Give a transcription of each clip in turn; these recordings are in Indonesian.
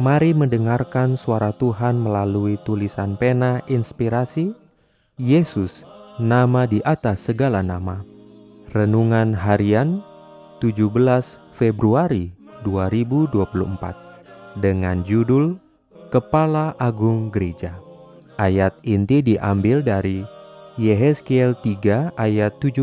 Mari mendengarkan suara Tuhan melalui tulisan pena inspirasi Yesus, nama di atas segala nama. Renungan harian 17 Februari 2024 dengan judul Kepala Agung Gereja. Ayat inti diambil dari Yehezkiel 3 ayat 17.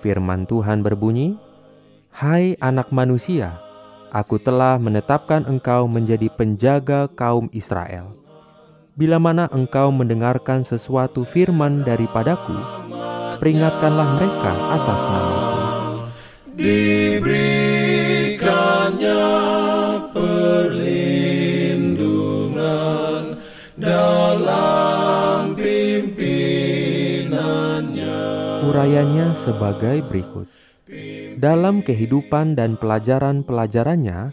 Firman Tuhan berbunyi, Hai anak manusia, Aku telah menetapkan engkau menjadi penjaga kaum Israel. Bila mana engkau mendengarkan sesuatu firman daripadaku, peringatkanlah mereka atas namaku. Diberikannya perlindungan dalam pimpinannya. Urayanya sebagai berikut. Dalam kehidupan dan pelajaran-pelajarannya,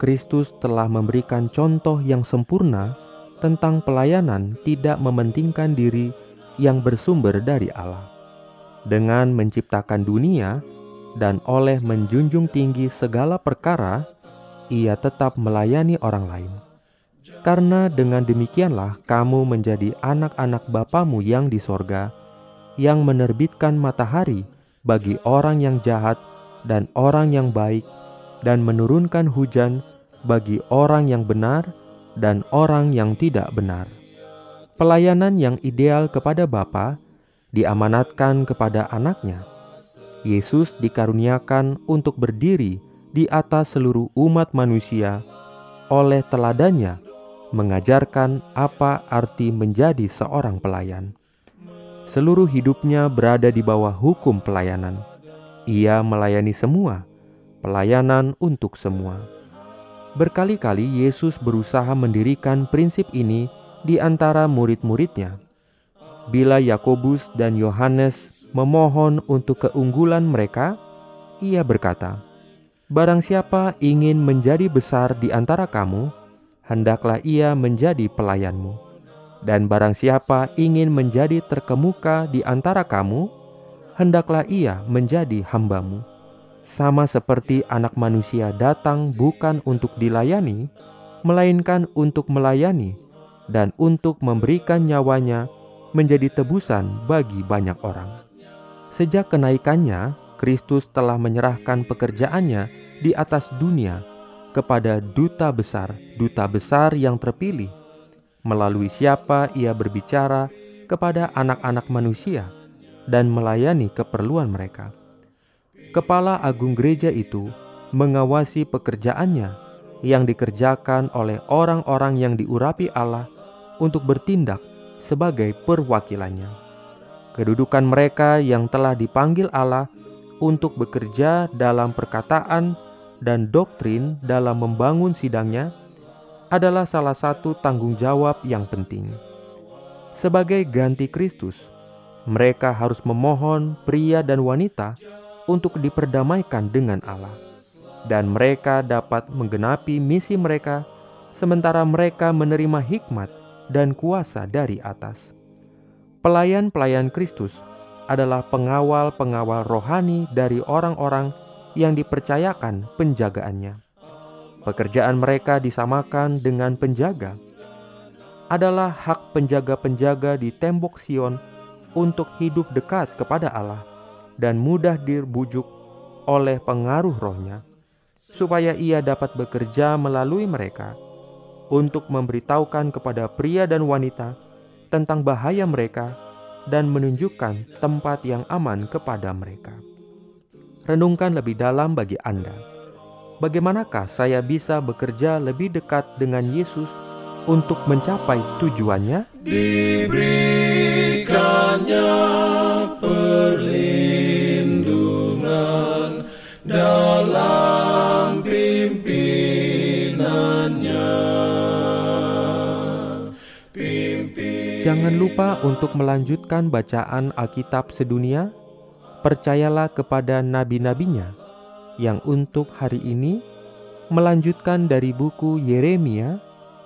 Kristus telah memberikan contoh yang sempurna tentang pelayanan tidak mementingkan diri yang bersumber dari Allah. Dengan menciptakan dunia dan oleh menjunjung tinggi segala perkara, ia tetap melayani orang lain. Karena dengan demikianlah kamu menjadi anak-anak Bapamu yang di sorga, yang menerbitkan matahari bagi orang yang jahat dan orang yang baik, dan menurunkan hujan bagi orang yang benar dan orang yang tidak benar. Pelayanan yang ideal kepada Bapa diamanatkan kepada anaknya. Yesus dikaruniakan untuk berdiri di atas seluruh umat manusia oleh teladannya mengajarkan apa arti menjadi seorang pelayan seluruh hidupnya berada di bawah hukum pelayanan. Ia melayani semua, pelayanan untuk semua. Berkali-kali Yesus berusaha mendirikan prinsip ini di antara murid-muridnya. Bila Yakobus dan Yohanes memohon untuk keunggulan mereka, ia berkata, "Barang siapa ingin menjadi besar di antara kamu, hendaklah ia menjadi pelayanmu." Dan barang siapa ingin menjadi terkemuka di antara kamu, hendaklah ia menjadi hambamu. Sama seperti anak manusia datang bukan untuk dilayani, melainkan untuk melayani dan untuk memberikan nyawanya menjadi tebusan bagi banyak orang. Sejak kenaikannya, Kristus telah menyerahkan pekerjaannya di atas dunia kepada duta besar, duta besar yang terpilih melalui siapa ia berbicara kepada anak-anak manusia dan melayani keperluan mereka. Kepala agung gereja itu mengawasi pekerjaannya yang dikerjakan oleh orang-orang yang diurapi Allah untuk bertindak sebagai perwakilannya. Kedudukan mereka yang telah dipanggil Allah untuk bekerja dalam perkataan dan doktrin dalam membangun sidangnya adalah salah satu tanggung jawab yang penting. Sebagai ganti Kristus, mereka harus memohon pria dan wanita untuk diperdamaikan dengan Allah, dan mereka dapat menggenapi misi mereka sementara mereka menerima hikmat dan kuasa dari atas. Pelayan-pelayan Kristus adalah pengawal-pengawal rohani dari orang-orang yang dipercayakan penjagaannya pekerjaan mereka disamakan dengan penjaga, adalah hak penjaga-penjaga di tembok Sion untuk hidup dekat kepada Allah dan mudah dibujuk oleh pengaruh rohnya, supaya ia dapat bekerja melalui mereka untuk memberitahukan kepada pria dan wanita tentang bahaya mereka dan menunjukkan tempat yang aman kepada mereka. Renungkan lebih dalam bagi Anda bagaimanakah saya bisa bekerja lebih dekat dengan Yesus untuk mencapai tujuannya? Diberikannya perlindungan dalam pimpinannya. Pimpin Jangan lupa untuk melanjutkan bacaan Alkitab sedunia. Percayalah kepada nabi-nabinya yang untuk hari ini melanjutkan dari buku Yeremia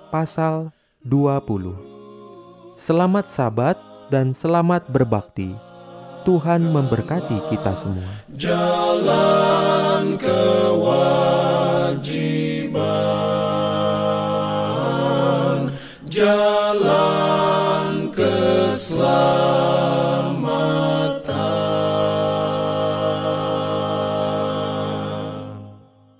pasal 20. Selamat sabat dan selamat berbakti. Tuhan memberkati kita semua. jalan kewajiban. Jalan